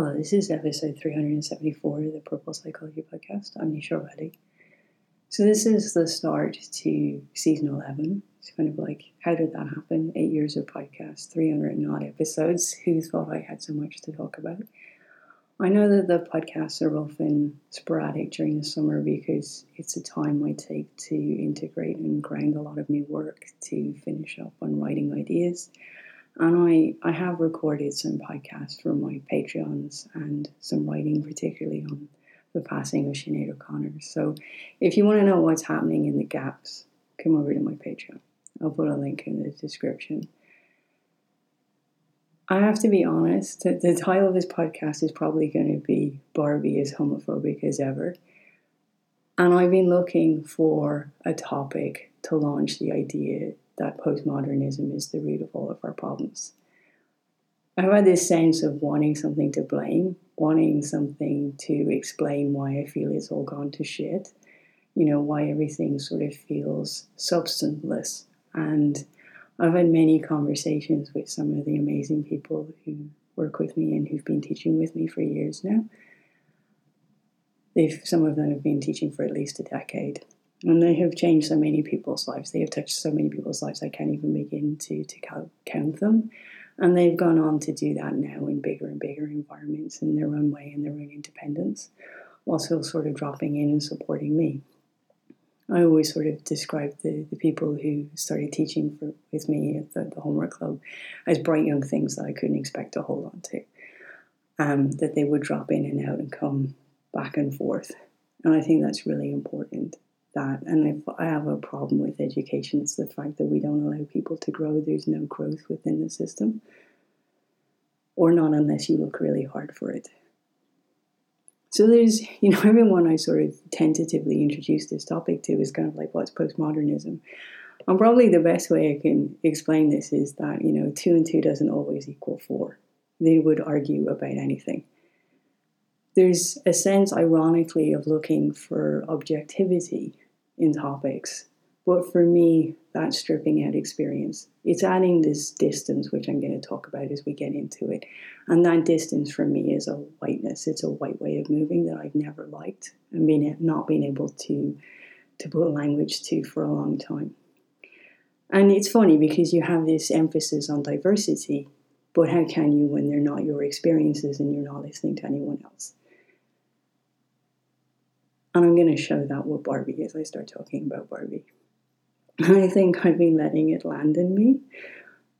Hello, this is episode 374 of the Purple Psychology Podcast. I'm Nisha Reddy. So, this is the start to season 11. It's kind of like, how did that happen? Eight years of podcast, 300 odd episodes. Who thought I had so much to talk about? I know that the podcasts are often sporadic during the summer because it's a time I take to integrate and grind a lot of new work to finish up on writing ideas and I, I have recorded some podcasts for my Patreons and some writing, particularly on the passing of Sinead O'Connor. So if you want to know what's happening in the gaps, come over to my Patreon. I'll put a link in the description. I have to be honest, the, title of this podcast is probably going to be Barbie as homophobic as ever. And I've been looking for a topic to launch the idea that postmodernism is the root of all of our problems. I've had this sense of wanting something to blame, wanting something to explain why I feel it's all gone to shit, you know, why everything sort of feels substanceless. And I've had many conversations with some of the amazing people who work with me and who've been teaching with me for years now. Some of them have been teaching for at least a decade. And they have changed so many people's lives. They have touched so many people's lives, I can't even begin to, to count them. And they've gone on to do that now in bigger and bigger environments in their own way and their own independence, while still sort of dropping in and supporting me. I always sort of describe the, the people who started teaching for, with me at the, the Homework Club as bright young things that I couldn't expect to hold on to. Um, that they would drop in and out and come back and forth. And I think that's really important that. And if I have a problem with education, it's the fact that we don't allow people to grow. There's no growth within the system, or not unless you look really hard for it. So there's, you know, everyone I sort of tentatively introduced this topic to is kind of like, what's postmodernism? And probably the best way I can explain this is that, you know, two and two doesn't always equal four. They would argue about anything there's a sense, ironically, of looking for objectivity in topics. But for me, that's stripping out experience. It's adding this distance, which I'm going to talk about as we get into it. And that distance for me is a whiteness. It's a white way of moving that I've never liked and been not being able to to put language to for a long time. And it's funny because you have this emphasis on diversity, but how can you when they're not your experiences and you're not listening to anyone else? And I'm going to show that with Barbie as I start talking about Barbie. I think I've been letting it land in me.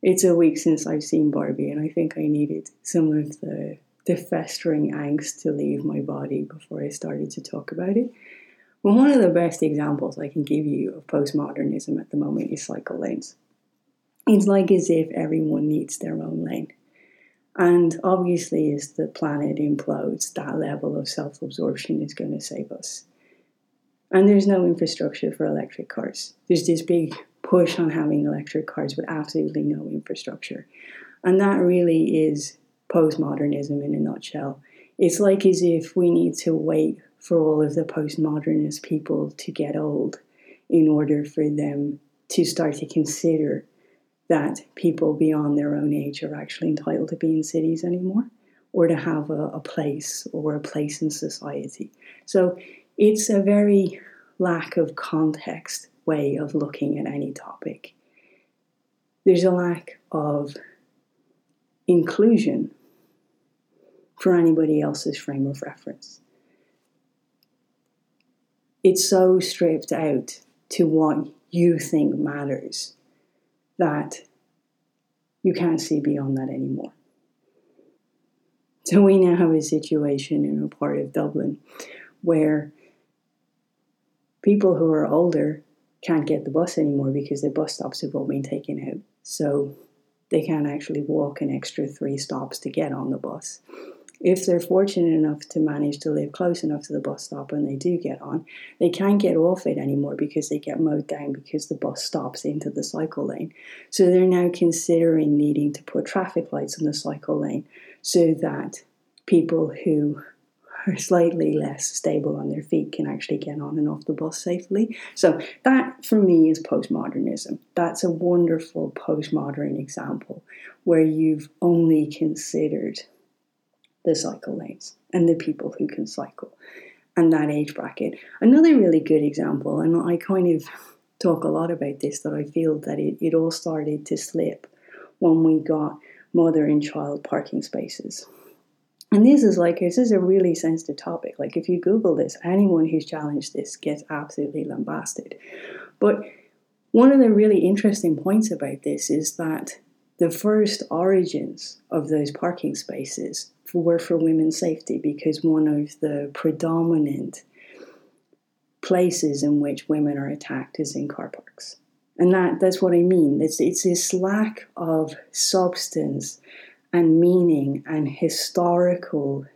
It's a week since I've seen Barbie, and I think I needed some of the, the festering angst to leave my body before I started to talk about it. Well, one of the best examples I can give you of postmodernism at the moment is cycle lanes. It's like as if everyone needs their own lane. And obviously, as the planet implodes, that level of self absorption is going to save us. And there's no infrastructure for electric cars. There's this big push on having electric cars with absolutely no infrastructure. And that really is postmodernism in a nutshell. It's like as if we need to wait for all of the postmodernist people to get old in order for them to start to consider that people beyond their own age are actually entitled to be in cities anymore or to have a, a place or a place in society. So it's a very lack of context way of looking at any topic. There's a lack of inclusion for anybody else's frame of reference. It's so stripped out to what you think matters that you can't see beyond that anymore. So we now have a situation in a part of Dublin where people who are older can't get the bus anymore because the bus stops have all been taken out. So they can't actually walk an extra three stops to get on the bus. If they're fortunate enough to manage to live close enough to the bus stop when they do get on, they can't get off it anymore because they get mowed down because the bus stops into the cycle lane. So they're now considering needing to put traffic lights on the cycle lane so that people who are slightly less stable on their feet can actually get on and off the bus safely. So that for me is postmodernism. That's a wonderful postmodern example where you've only considered the cycle lanes and the people who can cycle and that age bracket. Another really good example, and I kind of talk a lot about this, that I feel that it, it all started to slip when we got mother and child parking spaces. And this is like, this is a really sensitive topic. Like, if you Google this, anyone who's challenged this gets absolutely lambasted. But one of the really interesting points about this is that the first origins of those parking spaces were for women's safety because one of the predominant places in which women are attacked is in car parks. And that, that's what I mean. It's, it's this lack of substance and meaning and historical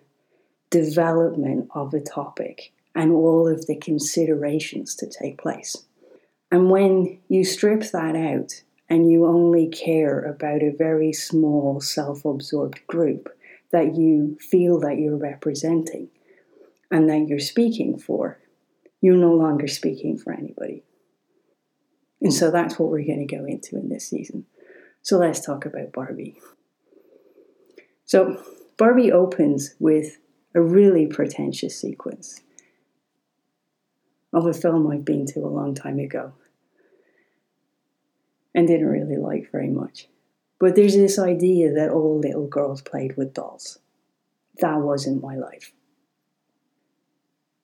development of a topic and all of the considerations to take place. And when you strip that out and you only care about a very small self absorbed group that you feel that you're representing and that you're speaking for, you're no longer speaking for anybody. And so that's what we're going to go into in this season. So let's talk about Barbie. So, Barbie opens with a really pretentious sequence of a film I've been to a long time ago and didn't really like very much. But there's this idea that all little girls played with dolls. That wasn't my life.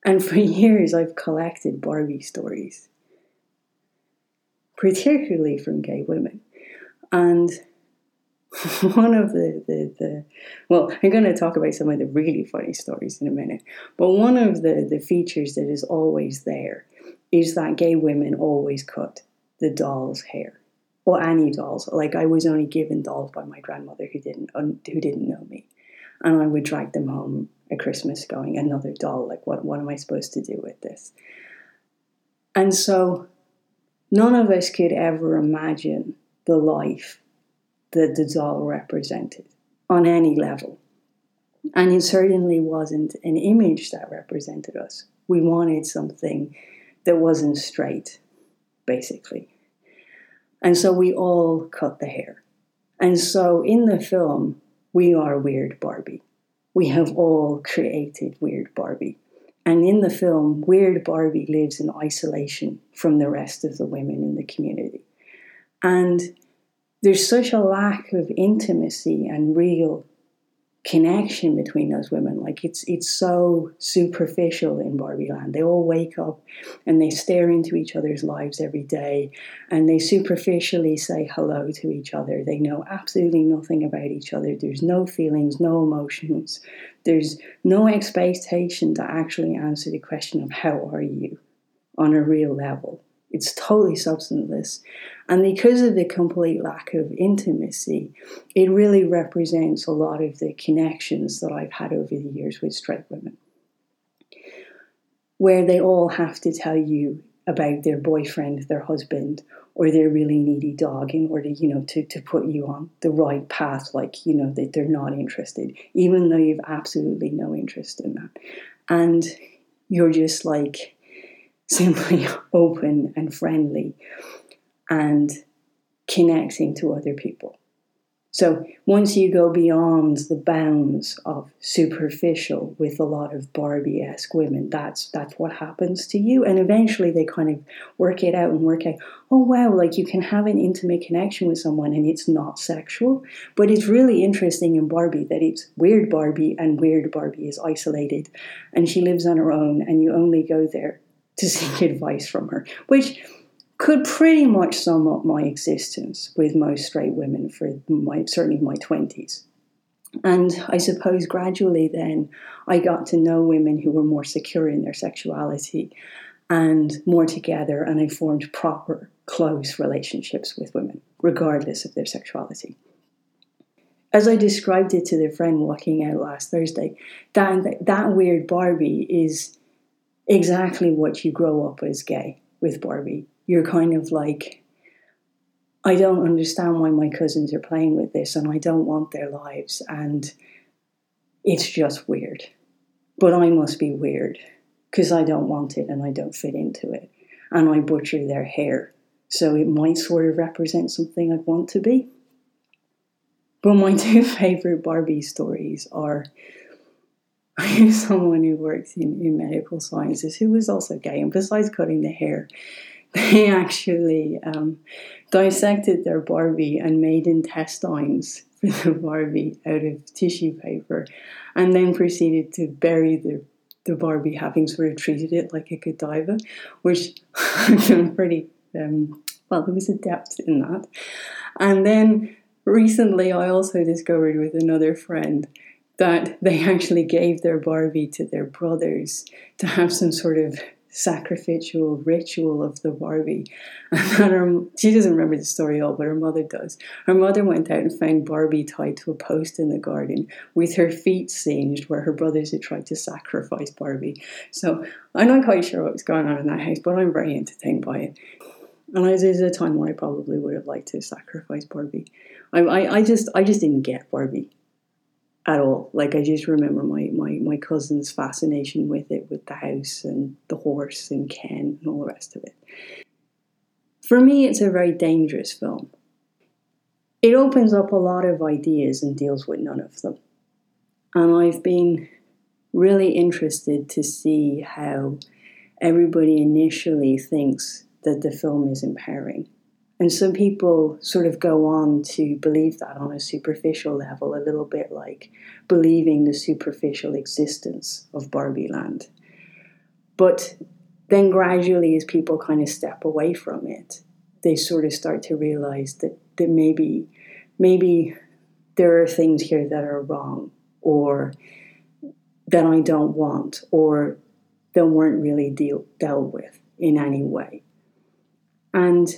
And for years, I've collected Barbie stories, particularly from gay women. And one of the, the, the, well, I'm going to talk about some of the really funny stories in a minute, but one of the, the features that is always there is that gay women always cut the doll's hair or any dolls. Like I was only given dolls by my grandmother who didn't who didn't know me, and I would drag them home at Christmas, going another doll. Like what what am I supposed to do with this? And so, none of us could ever imagine the life that the doll represented on any level. And it certainly wasn't an image that represented us. We wanted something that wasn't straight, basically. And so we all cut the hair. And so in the film, we are Weird Barbie. We have all created Weird Barbie. And in the film, Weird Barbie lives in isolation from the rest of the women in the community. And there's such a lack of intimacy and real connection between those women. Like it's it's so superficial in Barbie Land. They all wake up and they stare into each other's lives every day and they superficially say hello to each other. They know absolutely nothing about each other. There's no feelings, no emotions. There's no expectation to actually answer the question of how are you on a real level. It's totally substanceless. And because of the complete lack of intimacy, it really represents a lot of the connections that I've had over the years with straight women, where they all have to tell you about their boyfriend, their husband, or their really needy dog in order, you know, to, to put you on the right path, like, you know, that they're not interested, even though you've absolutely no interest in that. And you're just like, simply open and friendly and connecting to other people. So once you go beyond the bounds of superficial with a lot of Barbie-esque women, that's that's what happens to you. And eventually they kind of work it out and work out, oh wow, like you can have an intimate connection with someone and it's not sexual. But it's really interesting in Barbie that it's weird Barbie and weird Barbie is isolated and she lives on her own and you only go there to seek advice from her, which could pretty much sum up my existence with most straight women for my certainly my 20s. And I suppose gradually then I got to know women who were more secure in their sexuality and more together, and I formed proper, close relationships with women, regardless of their sexuality. As I described it to the friend walking out last Thursday, that, that weird Barbie is exactly what you grow up as gay with Barbie. You're kind of like, I don't understand why my cousins are playing with this and I don't want their lives. And it's just weird. But I must be weird because I don't want it and I don't fit into it. And I butcher their hair. So it might sort of represent something I'd want to be. But my two favorite Barbie stories are I someone who works in, in medical sciences who was also gay, and besides cutting the hair, they actually um, dissected their Barbie and made intestines for the Barbie out of tissue paper, and then proceeded to bury the the Barbie, having sort of treated it like a cadaver, which I found pretty um, well. There was a depth in that, and then recently I also discovered with another friend that they actually gave their Barbie to their brothers to have some sort of sacrificial ritual of the Barbie. And her, she doesn't remember the story all, but her mother does. Her mother went out and found Barbie tied to a post in the garden with her feet singed where her brothers had tried to sacrifice Barbie. So I'm not quite sure what was going on in that house, but I'm very entertained by it. And there's a time where I probably would have liked to sacrifice Barbie. I, I, I just I just didn't get Barbie at all. Like I just remember my, my, my cousin's fascination with it, with the house and the horse and Ken and all the rest of it. For me, it's a very dangerous film. It opens up a lot of ideas and deals with none of them. And I've been really interested to see how everybody initially thinks that the film is empowering and some people sort of go on to believe that on a superficial level, a little bit like believing the superficial existence of Barbie Land. But then gradually, as people kind of step away from it, they sort of start to realize that, that maybe, maybe there are things here that are wrong or that I don't want or that weren't really deal, dealt with in any way. And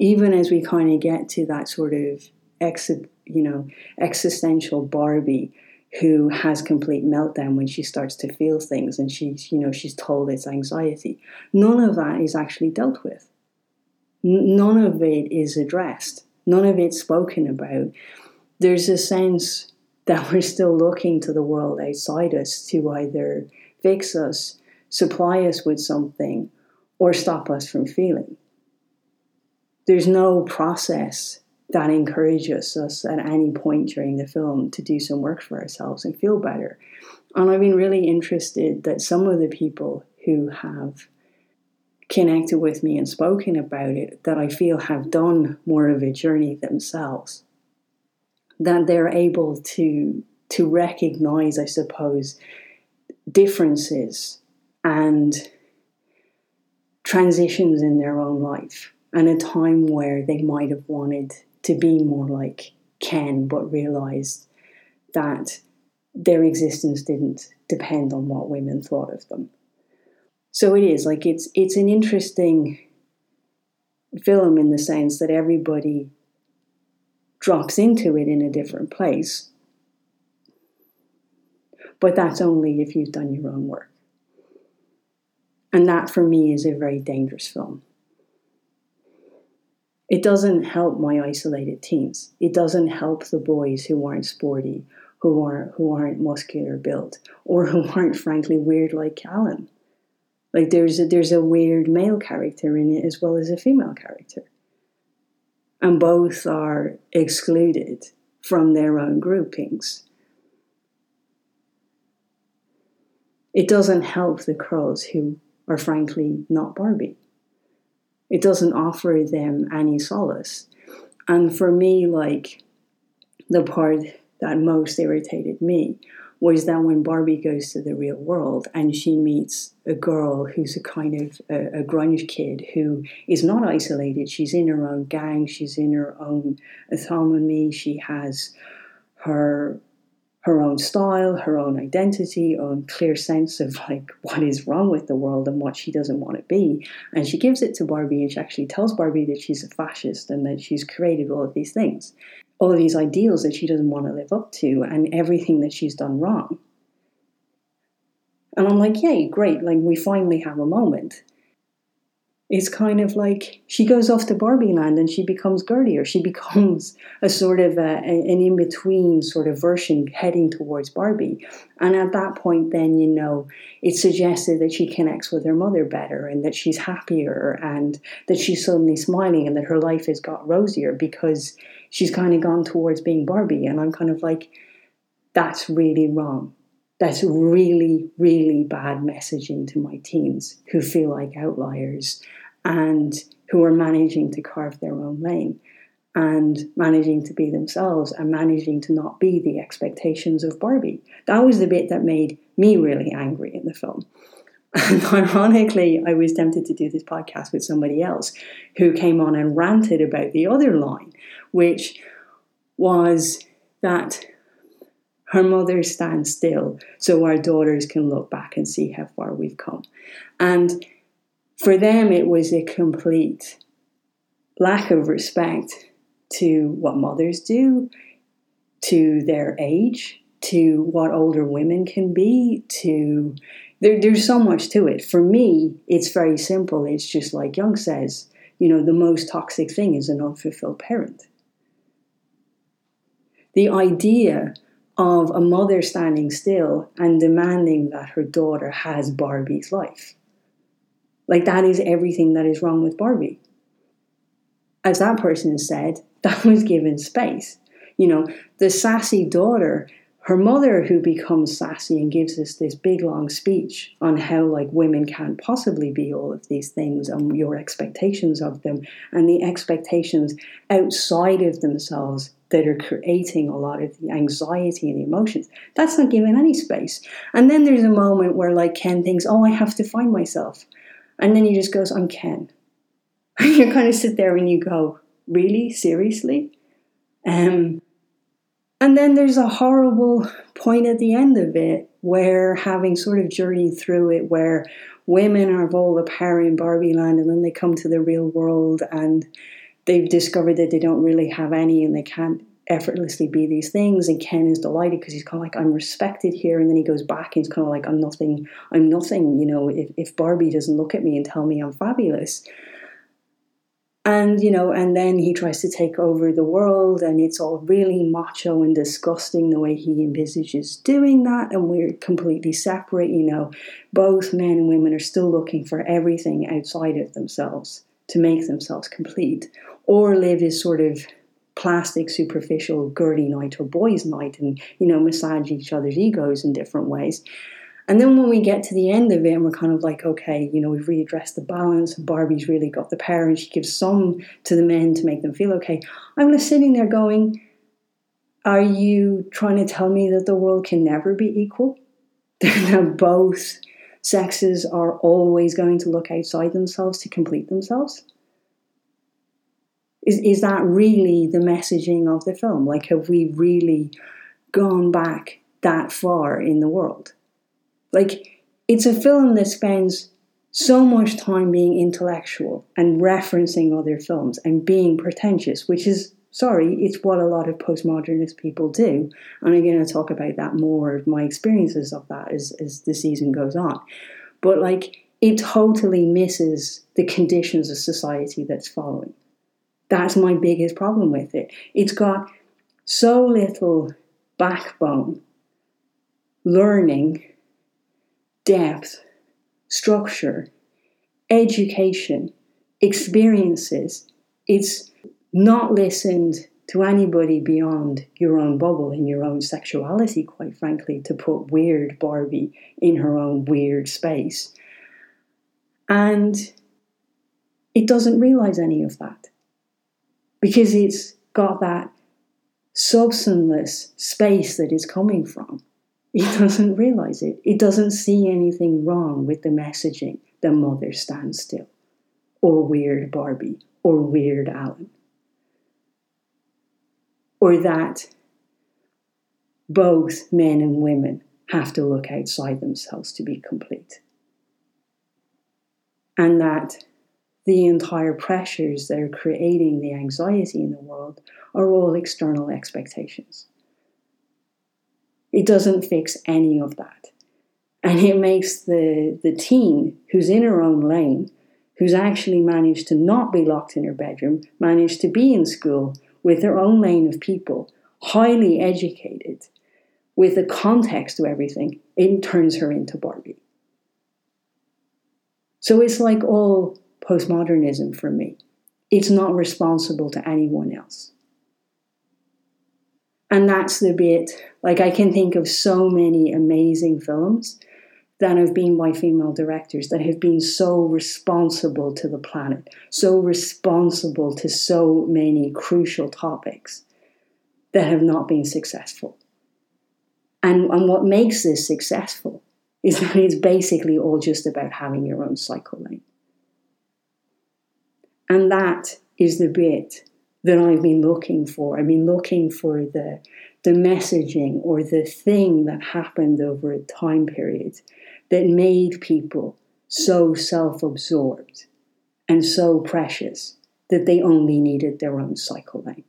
even as we kind of get to that sort of ex, you know, existential Barbie who has complete meltdown when she starts to feel things and she's, you know, she's told it's anxiety. None of that is actually dealt with. N- none of it is addressed. None of it's spoken about. There's a sense that we're still looking to the world outside us to either fix us, supply us with something, or stop us from feeling there's no process that encourages us at any point during the film to do some work for ourselves and feel better. And I've been really interested that some of the people who have connected with me and spoken about it that I feel have done more of a journey themselves, that they're able to to recognize, I suppose, differences and transitions in their own life and a time where they might have wanted to be more like Ken, but realized that their existence didn't depend on what women thought of them. So it is like it's it's an interesting film in the sense that everybody drops into it in a different place. But that's only if you've done your own work. And that for me is a very dangerous film it doesn't help my isolated teens. It doesn't help the boys who aren't sporty, who aren't who aren't muscular built, or who aren't frankly weird like Alan. Like there's a, there's a weird male character in it as well as a female character, and both are excluded from their own groupings. It doesn't help the crows who are frankly not Barbie it doesn't offer them any solace. And for me, like the part that most irritated me was that when Barbie goes to the real world and she meets a girl who's a kind of a, a, grunge kid who is not isolated. She's in her own gang. She's in her own autonomy. She has her her own style, her own identity, own clear sense of like what is wrong with the world and what she doesn't want to be. And she gives it to Barbie and she actually tells Barbie that she's a fascist and that she's created all of these things, all of these ideals that she doesn't want to live up to and everything that she's done wrong. And I'm like, yay, great, like we finally have a moment is kind of like she goes off to Barbie land and she becomes Gertie, or she becomes a sort of uh, a, an in between sort of version heading towards Barbie. And at that point, then, you know, it's suggested that she connects with her mother better and that she's happier and that she's suddenly smiling and that her life has got rosier because she's kind of gone towards being Barbie. And I'm kind of like, that's really wrong. That's really, really bad messaging to my teens who feel like outliers and who are managing to carve their own lane and managing to be themselves and managing to not be the expectations of Barbie. That was the bit that made me really angry in the film. And ironically, I was tempted to do this podcast with somebody else who came on and ranted about the other line, which was that her mother stands still so our daughters can look back and see how far we've come. And for them, it was a complete lack of respect to what mothers do, to their age, to what older women can be, to there, there's so much to it. For me, it's very simple. It's just like Jung says, you know, the most toxic thing is an unfulfilled parent. The idea of a mother standing still and demanding that her daughter has Barbie's life. Like, that is everything that is wrong with Barbie. As that person has said, that was given space. You know, the sassy daughter, her mother who becomes sassy and gives us this big long speech on how like women can't possibly be all of these things and your expectations of them and the expectations outside of themselves that are creating a lot of the anxiety and the emotions. That's not given any space. And then there's a moment where like Ken thinks, oh, I have to find myself. And then he just goes, I'm Ken. And you kind of sit there and you go, really seriously. Um, and then there's a horrible point at the end of it where, having sort of journeyed through it, where women are all the power in Barbie land and then they come to the real world and they've discovered that they don't really have any and they can't effortlessly be these things. And Ken is delighted because he's kind of like, I'm respected here. And then he goes back and he's kind of like, I'm nothing, I'm nothing. You know, if, if Barbie doesn't look at me and tell me I'm fabulous, and you know and then he tries to take over the world and it's all really macho and disgusting the way he envisages doing that and we're completely separate you know both men and women are still looking for everything outside of themselves to make themselves complete or live is sort of plastic superficial girly night or boys night and you know massage each other's egos in different ways and then when we get to the end of it, and we're kind of like, okay, you know, we've readdressed the balance. Barbie's really got the power, and she gives some to the men to make them feel okay. I'm just sitting there going, are you trying to tell me that the world can never be equal? that both sexes are always going to look outside themselves to complete themselves? Is, is that really the messaging of the film? Like, have we really gone back that far in the world? Like, it's a film that spends so much time being intellectual and referencing other films and being pretentious, which is, sorry, it's what a lot of postmodernist people do. And I'm going to talk about that more, my experiences of that as, as the season goes on. But, like, it totally misses the conditions of society that's following. That's my biggest problem with it. It's got so little backbone, learning, depth, structure, education, experiences. It's not listened to anybody beyond your own bubble in your own sexuality, quite frankly, to put weird Barbie in her own weird space. And it doesn't realize any of that because it's got that substanceless space that it's coming from. It doesn't realize it. It doesn't see anything wrong with the messaging the mother stands still, or weird Barbie, or weird Alan. Or that both men and women have to look outside themselves to be complete. And that the entire pressures that are creating the anxiety in the world are all external expectations. It doesn't fix any of that. And it makes the, the teen who's in her own lane, who's actually managed to not be locked in her bedroom, managed to be in school with her own lane of people, highly educated, with a context to everything, it turns her into Barbie. So it's like all postmodernism for me. It's not responsible to anyone else. And that's the bit, like, I can think of so many amazing films that have been by female directors that have been so responsible to the planet, so responsible to so many crucial topics that have not been successful. And, and what makes this successful is that it's basically all just about having your own cycle lane. And that is the bit that I've been looking for. I've been looking for the, the messaging or the thing that happened over a time period that made people so self absorbed and so precious that they only needed their own cycle lane.